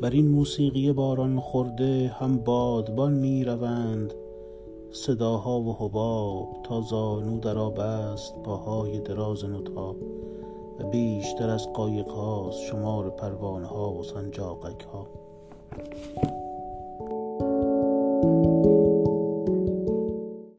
بر این موسیقی باران خورده هم بادبان می روند. صداها و حباب تا زانو در آب است پاهای دراز نوتا و بیشتر از قایق هاست شمار پروانه ها و سنجاقک ها